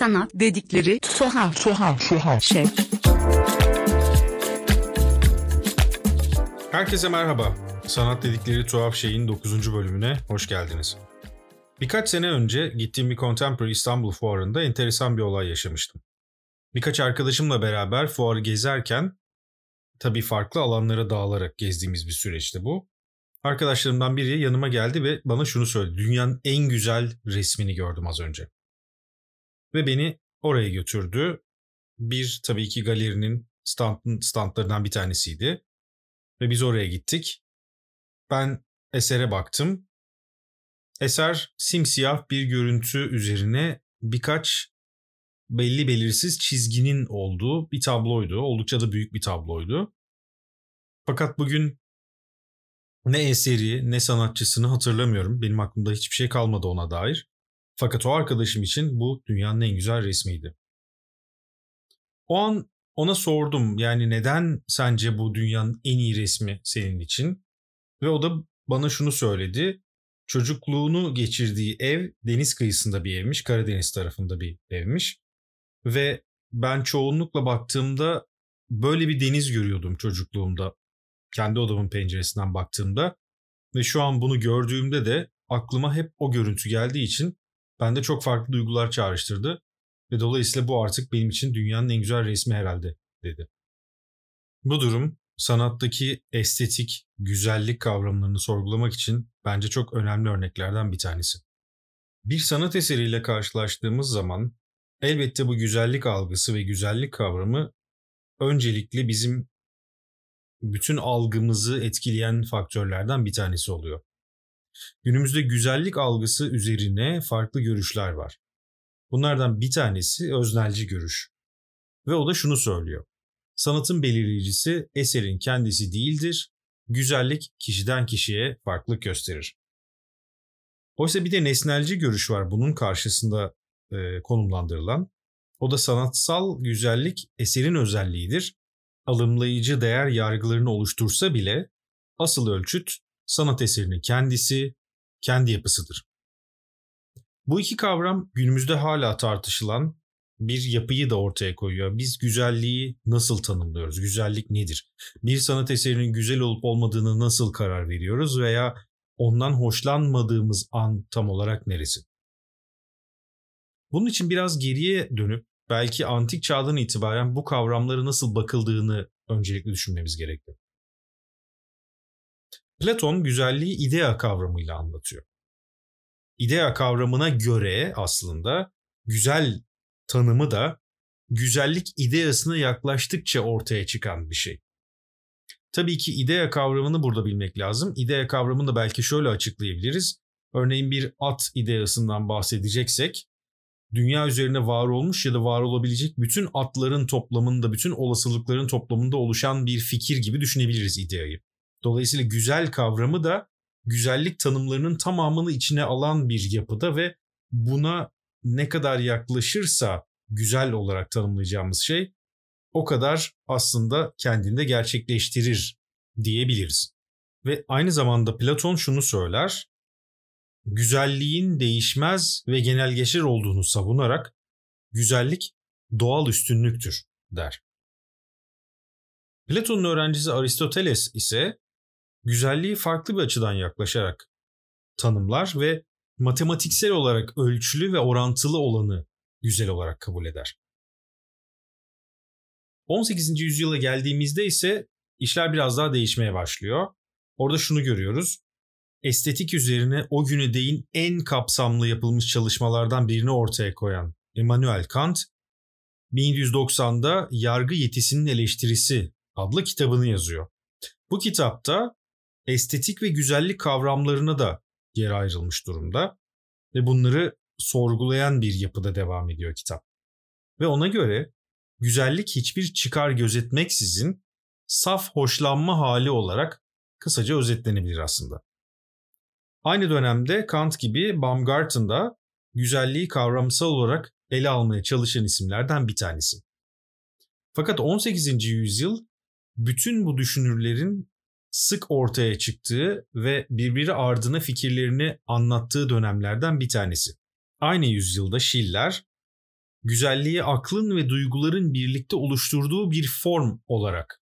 Sanat dedikleri tuhaf tuhaf tuhaf şey. Herkese merhaba. Sanat dedikleri tuhaf şeyin 9. bölümüne hoş geldiniz. Birkaç sene önce gittiğim bir Contemporary İstanbul fuarında enteresan bir olay yaşamıştım. Birkaç arkadaşımla beraber fuarı gezerken, tabii farklı alanlara dağılarak gezdiğimiz bir süreçti bu. Arkadaşlarımdan biri yanıma geldi ve bana şunu söyledi. Dünyanın en güzel resmini gördüm az önce. Ve beni oraya götürdü. Bir tabii ki galerinin stand, standlarından bir tanesiydi. Ve biz oraya gittik. Ben esere baktım. Eser simsiyah bir görüntü üzerine birkaç belli belirsiz çizginin olduğu bir tabloydu. Oldukça da büyük bir tabloydu. Fakat bugün ne eseri ne sanatçısını hatırlamıyorum. Benim aklımda hiçbir şey kalmadı ona dair. Fakat o arkadaşım için bu dünyanın en güzel resmiydi. O an ona sordum yani neden sence bu dünyanın en iyi resmi senin için? Ve o da bana şunu söyledi. Çocukluğunu geçirdiği ev deniz kıyısında bir evmiş, Karadeniz tarafında bir evmiş. Ve ben çoğunlukla baktığımda böyle bir deniz görüyordum çocukluğumda. Kendi odamın penceresinden baktığımda. Ve şu an bunu gördüğümde de aklıma hep o görüntü geldiği için bende çok farklı duygular çağrıştırdı. Ve dolayısıyla bu artık benim için dünyanın en güzel resmi herhalde dedi. Bu durum sanattaki estetik, güzellik kavramlarını sorgulamak için bence çok önemli örneklerden bir tanesi. Bir sanat eseriyle karşılaştığımız zaman elbette bu güzellik algısı ve güzellik kavramı öncelikle bizim bütün algımızı etkileyen faktörlerden bir tanesi oluyor. Günümüzde güzellik algısı üzerine farklı görüşler var. Bunlardan bir tanesi öznelci görüş. Ve o da şunu söylüyor. Sanatın belirleyicisi eserin kendisi değildir. Güzellik kişiden kişiye farklılık gösterir. Oysa bir de nesnelci görüş var bunun karşısında e, konumlandırılan. O da sanatsal güzellik eserin özelliğidir. Alımlayıcı değer yargılarını oluştursa bile asıl ölçüt sanat eserinin kendisi, kendi yapısıdır. Bu iki kavram günümüzde hala tartışılan bir yapıyı da ortaya koyuyor. Biz güzelliği nasıl tanımlıyoruz? Güzellik nedir? Bir sanat eserinin güzel olup olmadığını nasıl karar veriyoruz veya ondan hoşlanmadığımız an tam olarak neresi? Bunun için biraz geriye dönüp belki antik çağdan itibaren bu kavramları nasıl bakıldığını öncelikle düşünmemiz gerekiyor. Platon güzelliği idea kavramıyla anlatıyor. İdea kavramına göre aslında güzel tanımı da güzellik ideasına yaklaştıkça ortaya çıkan bir şey. Tabii ki idea kavramını burada bilmek lazım. İdea kavramını da belki şöyle açıklayabiliriz. Örneğin bir at ideasından bahsedeceksek, dünya üzerine var olmuş ya da var olabilecek bütün atların toplamında, bütün olasılıkların toplamında oluşan bir fikir gibi düşünebiliriz ideayı. Dolayısıyla güzel kavramı da güzellik tanımlarının tamamını içine alan bir yapıda ve buna ne kadar yaklaşırsa güzel olarak tanımlayacağımız şey o kadar aslında kendinde gerçekleştirir diyebiliriz. Ve aynı zamanda Platon şunu söyler. Güzelliğin değişmez ve genel geçer olduğunu savunarak güzellik doğal üstünlüktür der. Platon'un öğrencisi Aristoteles ise güzelliği farklı bir açıdan yaklaşarak tanımlar ve matematiksel olarak ölçülü ve orantılı olanı güzel olarak kabul eder. 18. yüzyıla geldiğimizde ise işler biraz daha değişmeye başlıyor. Orada şunu görüyoruz. Estetik üzerine o güne değin en kapsamlı yapılmış çalışmalardan birini ortaya koyan Immanuel Kant 1790'da Yargı Yetisinin Eleştirisi adlı kitabını yazıyor. Bu kitapta estetik ve güzellik kavramlarına da yer ayrılmış durumda ve bunları sorgulayan bir yapıda devam ediyor kitap. Ve ona göre güzellik hiçbir çıkar gözetmeksizin saf hoşlanma hali olarak kısaca özetlenebilir aslında. Aynı dönemde Kant gibi Baumgarten da güzelliği kavramsal olarak ele almaya çalışan isimlerden bir tanesi. Fakat 18. yüzyıl bütün bu düşünürlerin sık ortaya çıktığı ve birbiri ardına fikirlerini anlattığı dönemlerden bir tanesi. Aynı yüzyılda Schiller güzelliği aklın ve duyguların birlikte oluşturduğu bir form olarak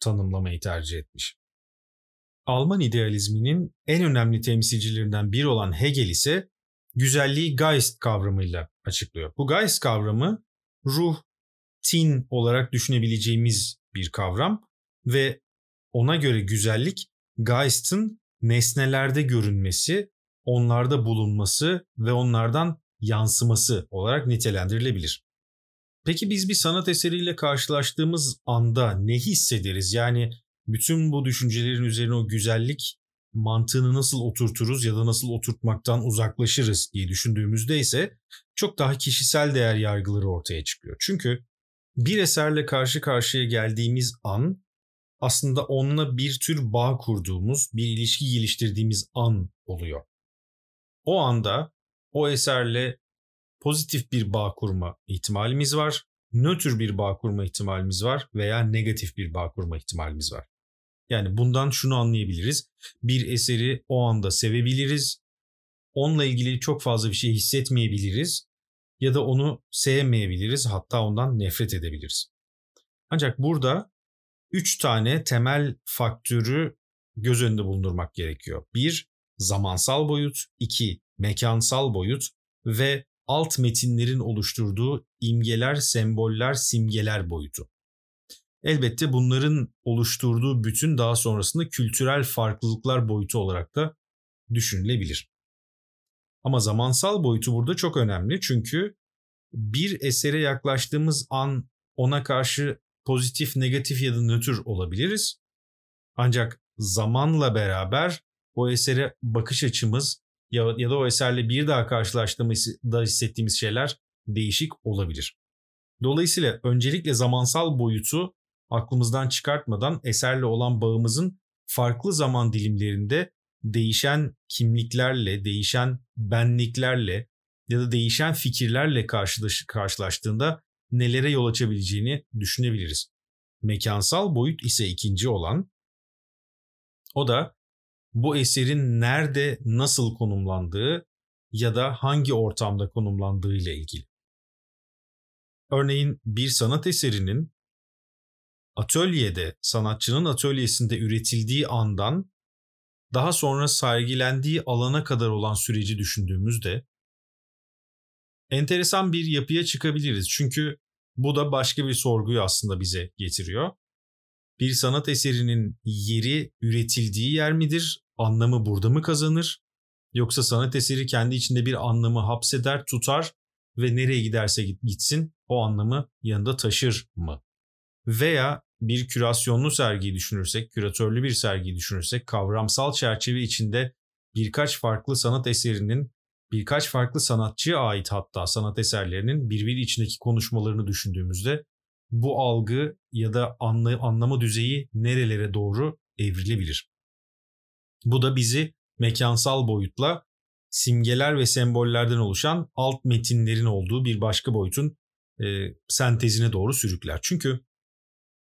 tanımlamayı tercih etmiş. Alman idealizminin en önemli temsilcilerinden biri olan Hegel ise güzelliği Geist kavramıyla açıklıyor. Bu Geist kavramı ruh, tin olarak düşünebileceğimiz bir kavram ve ona göre güzellik Geist'ın nesnelerde görünmesi, onlarda bulunması ve onlardan yansıması olarak nitelendirilebilir. Peki biz bir sanat eseriyle karşılaştığımız anda ne hissederiz? Yani bütün bu düşüncelerin üzerine o güzellik mantığını nasıl oturturuz ya da nasıl oturtmaktan uzaklaşırız diye düşündüğümüzde ise çok daha kişisel değer yargıları ortaya çıkıyor. Çünkü bir eserle karşı karşıya geldiğimiz an aslında onunla bir tür bağ kurduğumuz, bir ilişki geliştirdiğimiz an oluyor. O anda o eserle pozitif bir bağ kurma ihtimalimiz var, nötr bir bağ kurma ihtimalimiz var veya negatif bir bağ kurma ihtimalimiz var. Yani bundan şunu anlayabiliriz. Bir eseri o anda sevebiliriz. Onunla ilgili çok fazla bir şey hissetmeyebiliriz ya da onu sevmeyebiliriz hatta ondan nefret edebiliriz. Ancak burada üç tane temel faktörü göz önünde bulundurmak gerekiyor. Bir, zamansal boyut. iki mekansal boyut. Ve alt metinlerin oluşturduğu imgeler, semboller, simgeler boyutu. Elbette bunların oluşturduğu bütün daha sonrasında kültürel farklılıklar boyutu olarak da düşünülebilir. Ama zamansal boyutu burada çok önemli çünkü bir esere yaklaştığımız an ona karşı pozitif, negatif ya da nötr olabiliriz. Ancak zamanla beraber o esere bakış açımız ya, ya da o eserle bir daha karşılaştığımızda hissettiğimiz şeyler değişik olabilir. Dolayısıyla öncelikle zamansal boyutu aklımızdan çıkartmadan eserle olan bağımızın farklı zaman dilimlerinde değişen kimliklerle, değişen benliklerle ya da değişen fikirlerle karşılaş, karşılaştığında nelere yol açabileceğini düşünebiliriz. Mekansal boyut ise ikinci olan o da bu eserin nerede nasıl konumlandığı ya da hangi ortamda konumlandığı ile ilgili. Örneğin bir sanat eserinin atölyede, sanatçının atölyesinde üretildiği andan daha sonra sergilendiği alana kadar olan süreci düşündüğümüzde enteresan bir yapıya çıkabiliriz. Çünkü bu da başka bir sorguyu aslında bize getiriyor. Bir sanat eserinin yeri üretildiği yer midir? Anlamı burada mı kazanır? Yoksa sanat eseri kendi içinde bir anlamı hapseder, tutar ve nereye giderse gitsin o anlamı yanında taşır mı? Veya bir kürasyonlu sergiyi düşünürsek, küratörlü bir sergiyi düşünürsek kavramsal çerçeve içinde birkaç farklı sanat eserinin birkaç farklı sanatçıya ait hatta sanat eserlerinin birbiri içindeki konuşmalarını düşündüğümüzde bu algı ya da anla, anlama düzeyi nerelere doğru evrilebilir. Bu da bizi mekansal boyutla simgeler ve sembollerden oluşan alt metinlerin olduğu bir başka boyutun e, sentezine doğru sürükler. Çünkü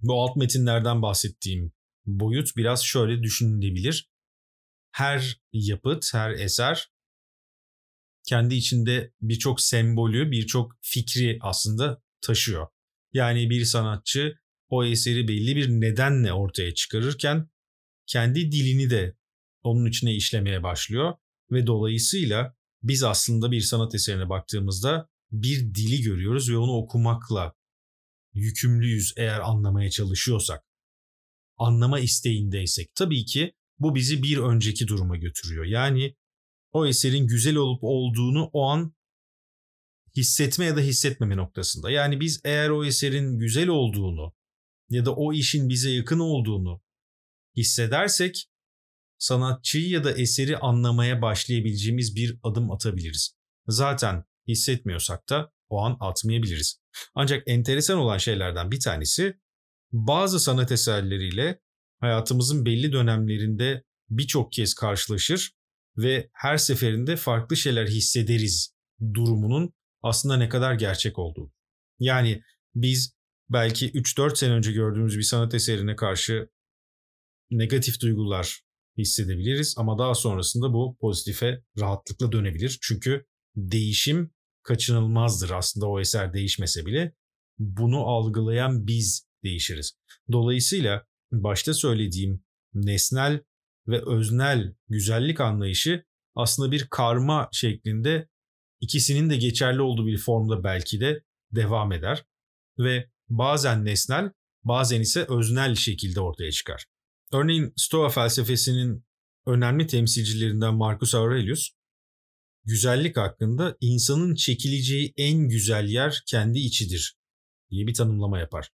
bu alt metinlerden bahsettiğim boyut biraz şöyle düşünülebilir. Her yapıt, her eser kendi içinde birçok sembolü, birçok fikri aslında taşıyor. Yani bir sanatçı o eseri belli bir nedenle ortaya çıkarırken kendi dilini de onun içine işlemeye başlıyor ve dolayısıyla biz aslında bir sanat eserine baktığımızda bir dili görüyoruz ve onu okumakla yükümlüyüz eğer anlamaya çalışıyorsak. Anlama isteğindeysek tabii ki bu bizi bir önceki duruma götürüyor. Yani o eserin güzel olup olduğunu o an hissetme ya da hissetmeme noktasında. Yani biz eğer o eserin güzel olduğunu ya da o işin bize yakın olduğunu hissedersek sanatçıyı ya da eseri anlamaya başlayabileceğimiz bir adım atabiliriz. Zaten hissetmiyorsak da o an atmayabiliriz. Ancak enteresan olan şeylerden bir tanesi bazı sanat eserleriyle hayatımızın belli dönemlerinde birçok kez karşılaşır ve her seferinde farklı şeyler hissederiz durumunun aslında ne kadar gerçek olduğu. Yani biz belki 3-4 sene önce gördüğümüz bir sanat eserine karşı negatif duygular hissedebiliriz ama daha sonrasında bu pozitife rahatlıkla dönebilir. Çünkü değişim kaçınılmazdır aslında o eser değişmese bile. Bunu algılayan biz değişiriz. Dolayısıyla başta söylediğim nesnel ve öznel güzellik anlayışı aslında bir karma şeklinde ikisinin de geçerli olduğu bir formda belki de devam eder ve bazen nesnel bazen ise öznel şekilde ortaya çıkar. Örneğin Stoa felsefesinin önemli temsilcilerinden Marcus Aurelius güzellik hakkında insanın çekileceği en güzel yer kendi içidir diye bir tanımlama yapar.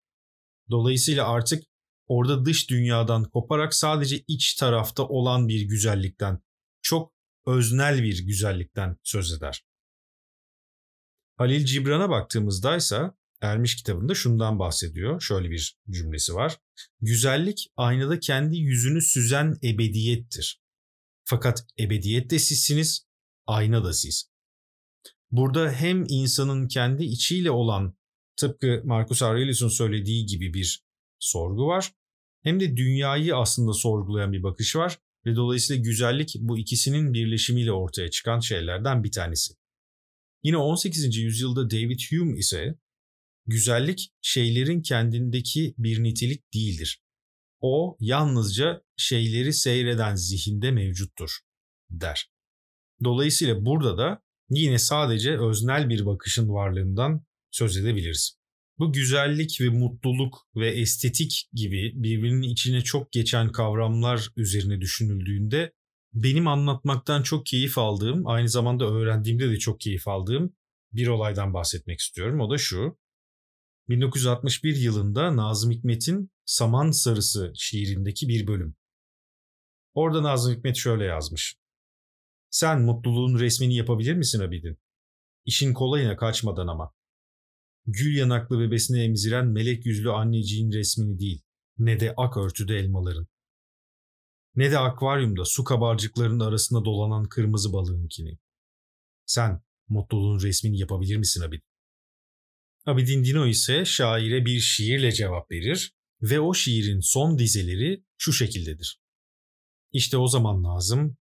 Dolayısıyla artık orada dış dünyadan koparak sadece iç tarafta olan bir güzellikten, çok öznel bir güzellikten söz eder. Halil Cibran'a baktığımızda ise Ermiş kitabında şundan bahsediyor. Şöyle bir cümlesi var. Güzellik aynada kendi yüzünü süzen ebediyettir. Fakat ebediyet de sizsiniz, ayna da siz. Burada hem insanın kendi içiyle olan tıpkı Marcus Aurelius'un söylediği gibi bir sorgu var hem de dünyayı aslında sorgulayan bir bakış var ve dolayısıyla güzellik bu ikisinin birleşimiyle ortaya çıkan şeylerden bir tanesi. Yine 18. yüzyılda David Hume ise güzellik şeylerin kendindeki bir nitelik değildir. O yalnızca şeyleri seyreden zihinde mevcuttur der. Dolayısıyla burada da yine sadece öznel bir bakışın varlığından söz edebiliriz. Bu güzellik ve mutluluk ve estetik gibi birbirinin içine çok geçen kavramlar üzerine düşünüldüğünde benim anlatmaktan çok keyif aldığım, aynı zamanda öğrendiğimde de çok keyif aldığım bir olaydan bahsetmek istiyorum. O da şu. 1961 yılında Nazım Hikmet'in Saman Sarısı şiirindeki bir bölüm. Orada Nazım Hikmet şöyle yazmış. Sen mutluluğun resmini yapabilir misin Abidin? İşin kolayına kaçmadan ama. Gül yanaklı bebesine emziren melek yüzlü anneciğin resmini değil, ne de ak örtüde elmaların. Ne de akvaryumda su kabarcıklarının arasında dolanan kırmızı balığınkini. Sen mutluluğun resmini yapabilir misin Abidin? Abidin Dino ise şaire bir şiirle cevap verir ve o şiirin son dizeleri şu şekildedir. İşte o zaman Nazım,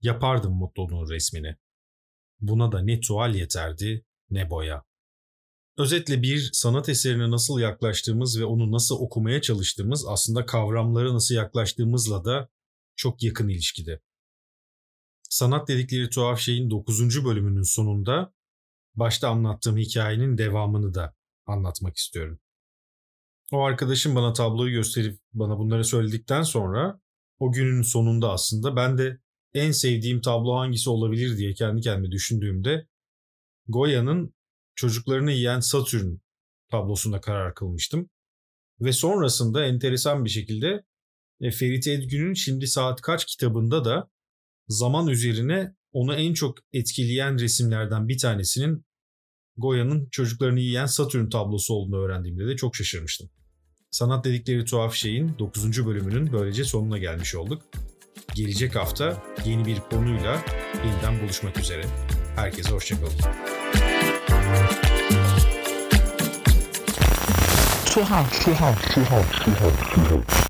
yapardım mutluluğun resmini. Buna da ne tuval yeterdi ne boya. Özetle bir sanat eserine nasıl yaklaştığımız ve onu nasıl okumaya çalıştığımız aslında kavramlara nasıl yaklaştığımızla da çok yakın ilişkide. Sanat dedikleri tuhaf şeyin 9. bölümünün sonunda başta anlattığım hikayenin devamını da anlatmak istiyorum. O arkadaşım bana tabloyu gösterip bana bunları söyledikten sonra o günün sonunda aslında ben de en sevdiğim tablo hangisi olabilir diye kendi kendime düşündüğümde Goya'nın çocuklarını yiyen Satürn tablosunda karar kılmıştım. Ve sonrasında enteresan bir şekilde e, Ferit Edgün'ün Şimdi Saat Kaç kitabında da zaman üzerine onu en çok etkileyen resimlerden bir tanesinin Goya'nın çocuklarını yiyen Satürn tablosu olduğunu öğrendiğimde de çok şaşırmıştım. Sanat dedikleri tuhaf şeyin 9. bölümünün böylece sonuna gelmiş olduk. Gelecek hafta yeni bir konuyla yeniden buluşmak üzere. Herkese hoşçakalın. Tuhaf, tuhaf, tuhaf, tuhaf, tuhaf.